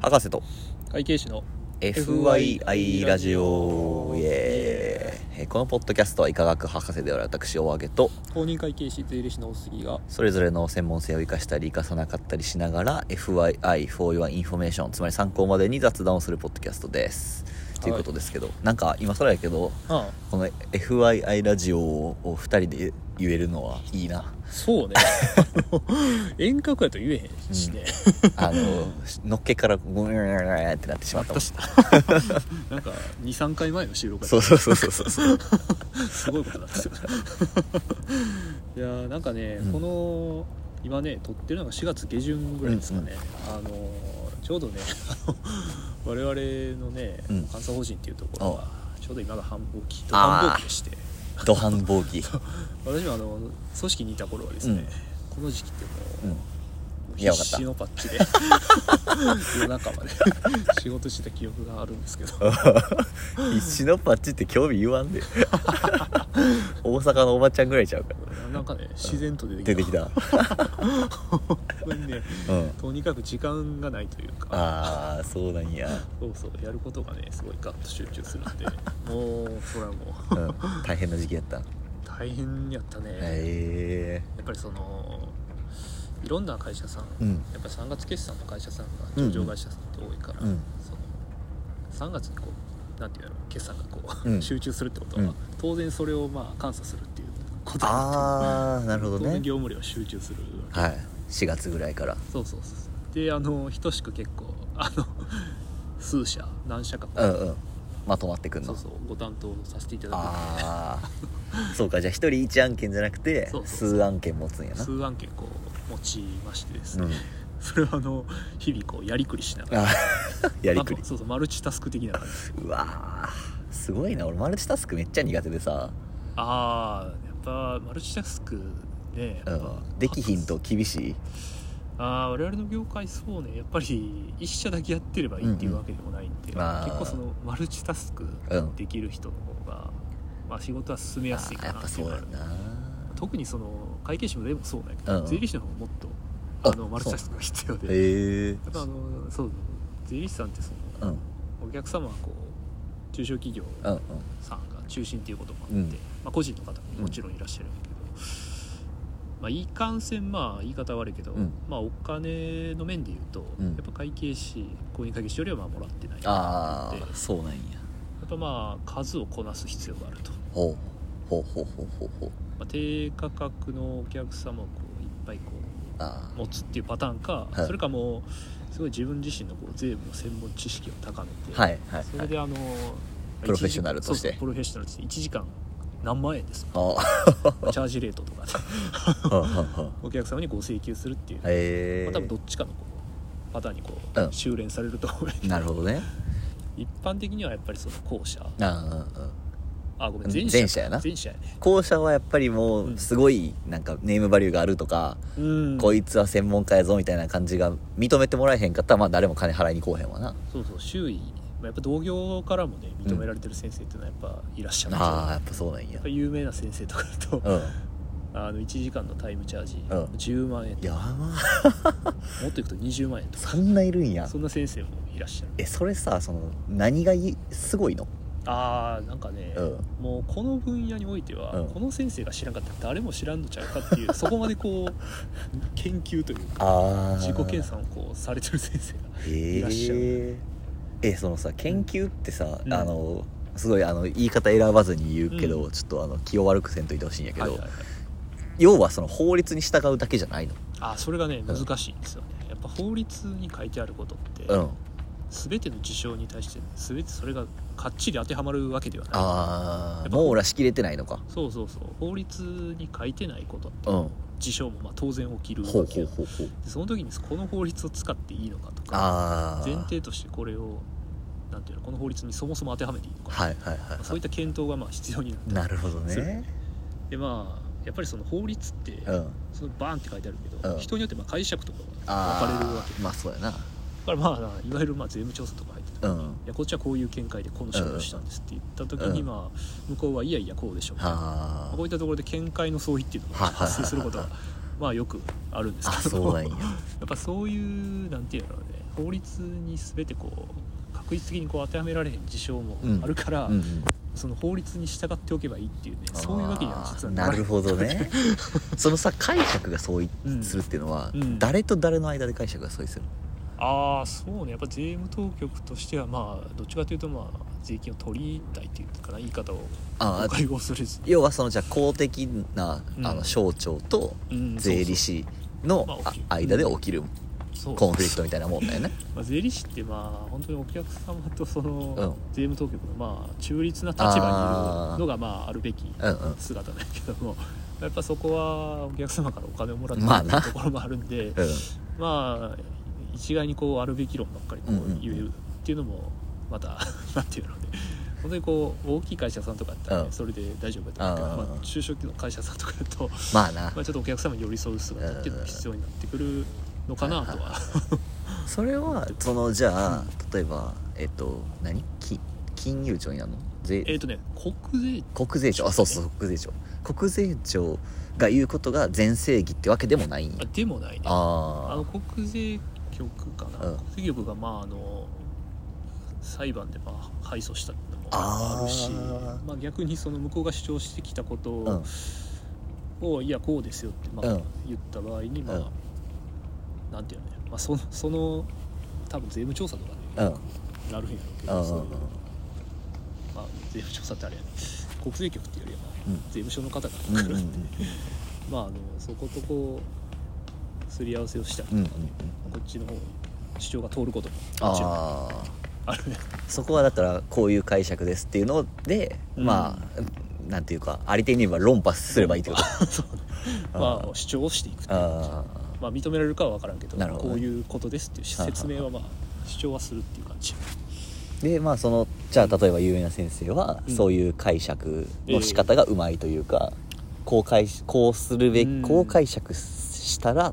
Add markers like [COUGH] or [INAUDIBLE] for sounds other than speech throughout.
博士と。会計士の FYI ラジオ。イエーイ。えーこのポッドキャストは医科学博士である私おあげと。公認会計士税理士の大杉がそれぞれの専門性を生かしたり生かさなかったりしながら FYI for your information つまり参考までに雑談をするポッドキャストですということですけど、なんか今更やけどあこの FYI ラジオを2人で言えるのはいいな。そうね。[LAUGHS] 遠隔やと言えへんしね、あののっけからゴーンってなってしまったも [LAUGHS] なんか23回前の収録やそうそうそうそうそうそう。[LAUGHS] すごいことなんですよいやーなんかね、うん。この今ね撮ってるのが4月下旬ぐらいですかね、あのちょうどね我々のねうん。監査法人っていうところがちょうど今が繁忙期と繁忙期でして。土繁忙期。[LAUGHS] 私もあの組織にいた頃はですね、うん。この時期ってもう、うん。もういやわかった。のパッチで。夜中まで。仕事してた記憶があるんですけど。[LAUGHS] 必死のパッチって興味言わんで。大阪のおばちゃんぐらいちゃうか。らなんかね自然と出てきた。出てきた。本当にねうん。とにかく時間がないというか。ああそうなんや、そうそうやることがねすごいガッと集中するんで。もうそれはもう。うん、大変な時期やった。大変やったね、へやっぱりそのいろんな会社さん、うん。やっぱり3月決算の会社さんが上場会社さんって多いから、うん。その3月にこうなんていうの決算がこう、うん。集中するってことは、うん。当然それをまあ監査するっていうことになああなるほど当然ね業務量集中するはい。4月ぐらいから。そうそうそうであの等しく結構あの数社何社かこうんうん。まとまってくんの。そうそうご担当させていただああそうかじゃあ1人1案件じゃなくて数案件持つんやな。く数案件こう持ちましてですね、うん。それはあの日々こうやりくりしながら。[LAUGHS] やりくり。あそうそうマルチタスク的な感じうわー。すごいな。俺マルチタスクめっちゃ苦手でさ、ああやっぱマルチタスクねうん。できひんと厳しい？ああ我々の業界そうね。やっぱり一社だけやってればいいっていうわけでもないんで、まあ結構そのマルチタスクうん。できる人の方が、まあ、仕事は進めやすいかなっていうのがある。そうやな特にその会計士もでもそうだけど、うん。税理士の方がもっとああのマルチタスクが必要で。へえやっぱあのそう税理士さんってその、うん。お客様はこう中小企業さんが中心っていうこともあって、うん。まあ、個人の方ももちろんいらっしゃる。ん。だけど、まあ、いかんせんまあ言い方悪いけど、うん。まあ、お金の面で言うと、うん。やっぱ会計士公認会計士よりはまあもらってないああそうなんやっぱまあ数をこなす必要があると、ほう。ほうほうほうほうほうまあ、低価格のお客様をこういっぱいこあう持つっていうパターンか、はい。それかもうすごい自分自身のこう税務の専門知識を高めて、あはいはいはい。それであの、プロフェッショナルとして。プロフェッショナルとして1時間何万円ですあ [LAUGHS] チャージレートとかで [LAUGHS] お客様にご請求するっていう、へえまあ、多分どっちかのこうパターンにこう、うん修練されると思うなるほどね。[LAUGHS] 一般的にはやっぱりその後者あごめうんん前者やな。前者やね。後者はやっぱりもうんうすごいなんかネームバリューがあるとか、うん。こいつは専門家やぞみたいな感じが認めてもらえへんかったらまあ誰も金払いに来おへんわな。そうそう周囲まあやっぱ同業からもね認められてる先生っていうのはやっぱいらっしゃるんですよ、ああやっぱそうなんや。有名な先生とかだと、うん。あの1時間のタイムチャージ、うん。10万円とやかば。もっといくと20万円とか。そんないるんや。そんな先生もいらっしゃる。えそれさその何がいすごいの？あーなんかね、うん。もうこの分野においては、うん。この先生が知らんかったら誰も知らんのちゃうかっていう [LAUGHS] そこまでこう研究というかああ自己研鑽をこうされてる先生がへいらっしゃる。ええそのさ研究ってさ、うん。あのすごいあの言い方選ばずに言うけど、うん。ちょっとあの気を悪くせんといてほしいんやけど、はいはいはい。要はその法律に従うだけじゃないの？あそれがねん。難しいんですよね。やっぱ法律に書いてあることって、うん全ての事象に対して全てそれがかっちり当てはまるわけではない。ああ網羅しきれてないのか。そうそうそう。法律に書いてないこと。ってうん。事象もまあ当然起きるわけうその時にこの法律を使っていいのかとか前提としてこれをなんていうのこの法律にそもそも当てはめていいのか、はいはいはい、まあそういった検討がまあ必要になってなるほどね。でまあやっぱりその法律って、うん。そのバーンって書いてあるけど、うん。人によってまあ解釈とかあが分かれるわけ。あまあそうやなだからまあいわゆるまあ税務調査とか入ってた。時に、うん。いやこっちはこういう見解でこの処理をしたんですって言った時に、うん。まあ向こうはいやいやこうでしょうみたいな。まはあ。こういったところで見解の相違っていうのが発生することはまあよくあるんですあけどや。やっぱそういうなんていうのね法律に全てこう確実的にこう当てはめられへん事象もあるから、うんうん。その法律に従っておけばいいっていうねそういうわけには実はなるほどね。[LAUGHS] そのさ解釈が相違うんするっていうのは、うん。誰と誰の間で解釈が相違するああそうね。やっぱ税務当局としてはまあどっちかというとまあ税金を取りたいっていうかな言い方をあー誤解を恐れず要はそのじゃあ公的なうんあの省庁とうん税理士の間で起きるコンフリクトみたいなもんだよね。まあ、税理士ってまあ本当にお客様とそのうん税務当局のまあ中立な立場にいるのがまああるべきうんうん姿だけどもやっぱそこはお客様からお金をもらってるところもあるんで、うんまあ一概にこうあるべき論ばっかりこう言えるっていうのもまた [LAUGHS] なんていうのね。本当にこう大きい会社さんとかだったらそれで大丈夫だと思うけど、うんまあ、中小規模の会社さんとかだと、まあな。[LAUGHS] まあ、ちょっとお客様に寄り添う姿っていうのが必要になってくるのかなとは。[LAUGHS] それはそのじゃあ例えばえっと何？き金融庁になるの？税。えっとね国税国税庁。あそうそう国税庁。国税庁が言うことが全正義ってわけでもないんや。あでもないね。ああの国税局かな、うん。国税局がまああの裁判でまあ敗訴したのもあるしまあ、逆にその向こうが主張してきたことあうん。を、いやこうですよってまあうん。言った場合にまあ、うん。なんていうのね、まあ、そのその多分税務調査とかでうん。なるんやろうけうんど、そういうまあ、税務調査ってあれやね。国税局っていうよりは、まあうん。税務署の方が来るんで、[LAUGHS] まああのそことこうすり合わせをした。りとかね、うんうんうん。こっちの方に主張が通ることも。もちろんあああるねそこはだからこういう解釈ですっていうので、うん。まあなんていうかありていに言えば論破すればいいってこと。そう。まあ主張をしていくっていう。感じあまあ認められるかは分からんけどなるほどね。こういうことですっていう説明はまあ主張はするっていう感じ。ーでまあそのじゃあ例えば有名な先生は、うん。そういう解釈の仕方がうまいというか、こう解こうするべき、うん。こう解釈したら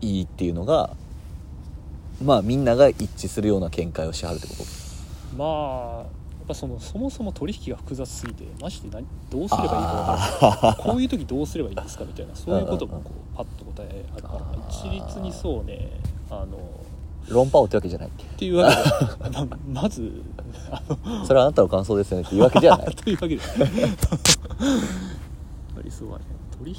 いいっていうのがまあみんなが一致するような見解をしはるってこと？まあやっぱそのそもそも取引が複雑すぎてマジで何どうすればいいか分からない [LAUGHS] こういう時どうすればいいんですかみたいなそういうこともこうパッと答えあるから一律にそうねあの論破王ってわけじゃないっていうわけでままずあのそれはあなたの感想ですよねっていうわけじゃない。[LAUGHS] というわけで。[LAUGHS] やっぱりそうはね取引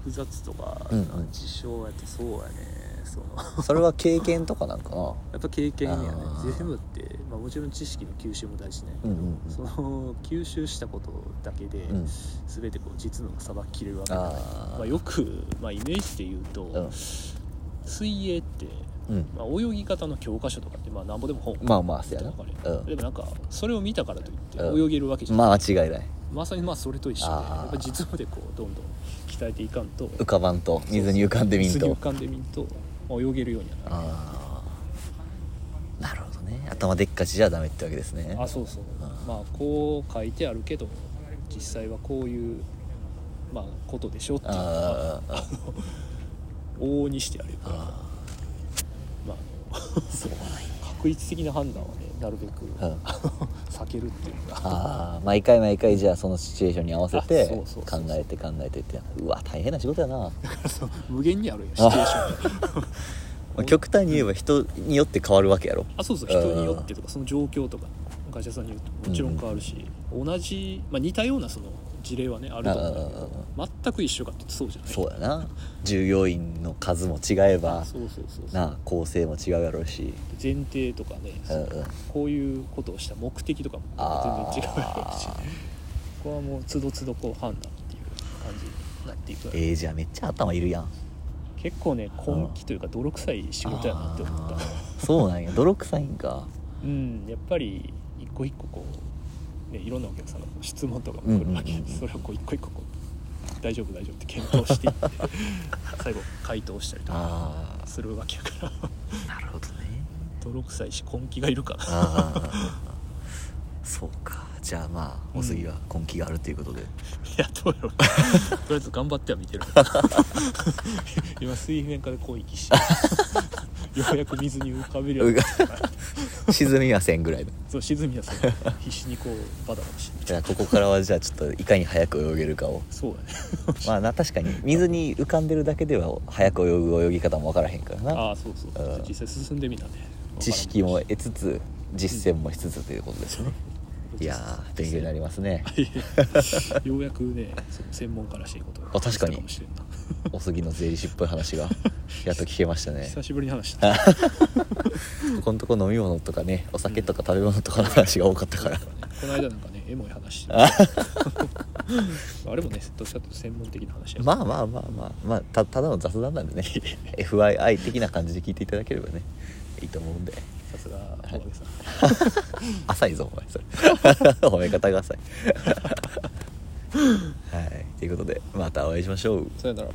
複雑とか、うんうん事象やとそうやねその。それは経験とかなんかな？[LAUGHS] やっぱ経験やね。あー。税務って、まあ、もちろん知識の吸収も大事ね、うんうんうん。その吸収したことだけで、うん。全てこう実のがさばききれるわけじゃないあー。まあ、よく、まあ、イメージで言うと、うん。水泳って、うん。まあ、泳ぎ方の教科書とかってまあなんぼでも本まあまあそうやな。うん。でもなんかそれを見たからといってうん。泳げるわけじゃない、まあ間違いないまさにまあそれと一緒でやっぱ実務でこうどんどん鍛えていかんと浮かばんと。水に浮かんでみんと。水に浮かんでみんと、まあ、泳げるようにはなる。なるほどね。頭でっかちじゃダメってわけですね。あそうそう。まあこう書いてあるけど実際はこういうまあことでしょっていうのは往々にしてあるからあまあ。あのーそう [LAUGHS] 確率的な判断は。ねなるべくうん。[LAUGHS] 避けるっていうか。ああ毎回毎回じゃあそのシチュエーションに合わせあてそうそうそう考えて考えてってうわ大変な仕事やな。[LAUGHS] そう無限にあるよ [LAUGHS] シチュエーションまあ極端に言えば人によって変わるわけやろ。あそうそう人によってとかその状況とか会社さんによってもちろん変わるし、同じ、まあ、似たようなその事例はねあると思う。んだけど全く一緒かってそうじゃない？そうやな。従業員の数も違えばそうそうそうそう。な構成も違うやろうし。前提とかね、うんうん。こういうことをした目的とかもあ全然違うやろうし。あここはもうつどつどこう判断っていう感じになっていくえー、じゃあめっちゃ頭いるやん。結構ね根気というか泥臭い仕事やなって思った。そうなんや。泥臭いんか。うんやっぱり一個一個こう、ね、いろんなお客さんがこう質問とかも来るわけ。で、うんうんうんうん。それをこう一個一個こう大丈夫大丈夫って検討していって [LAUGHS] 最後回答したりとかあするわけやから。あなるほどね。泥臭いし根気がいるから。そうか。じゃあまあお杉は根気があるということで、いやどうやろう。[LAUGHS] とりあえず頑張っては見てる。[LAUGHS] 今水面下でこう息してようやく水に浮かべるようになった [LAUGHS] 沈みませんぐらいの。そう沈みやすい必死にこうバタバタして。じゃあここからはじゃあちょっといかに早く泳げるかを。そうだね。[LAUGHS] まあな確かに水に浮かんでるだけでは早く泳ぐ泳ぎ方も分からへんからな。ああそうそう。うん。実際進んでみたね。知識も得つつ実践もしつつということですね、いやー勉強になりますね。[LAUGHS] ようやくね専門家らしいことがあ確かに。話せたかもしれんな [LAUGHS] お杉の税理士っぽい話が [LAUGHS] やっと聞けましたね。久しぶりに話した。[LAUGHS] ここのとこ飲み物とかねお酒とか食べ物とかの話が多かったから、この間なんかねエモい話してた。あれもねどっちかというと専門的な話やまあまあまあまあ。まあたただの雑談なんでね。FYI 的な感じで聞いていただければねいいと思うんで。さすが小影さん。浅いぞお前それ。褒め方が浅いはい。ということでまたお会いしましょう。さよなら。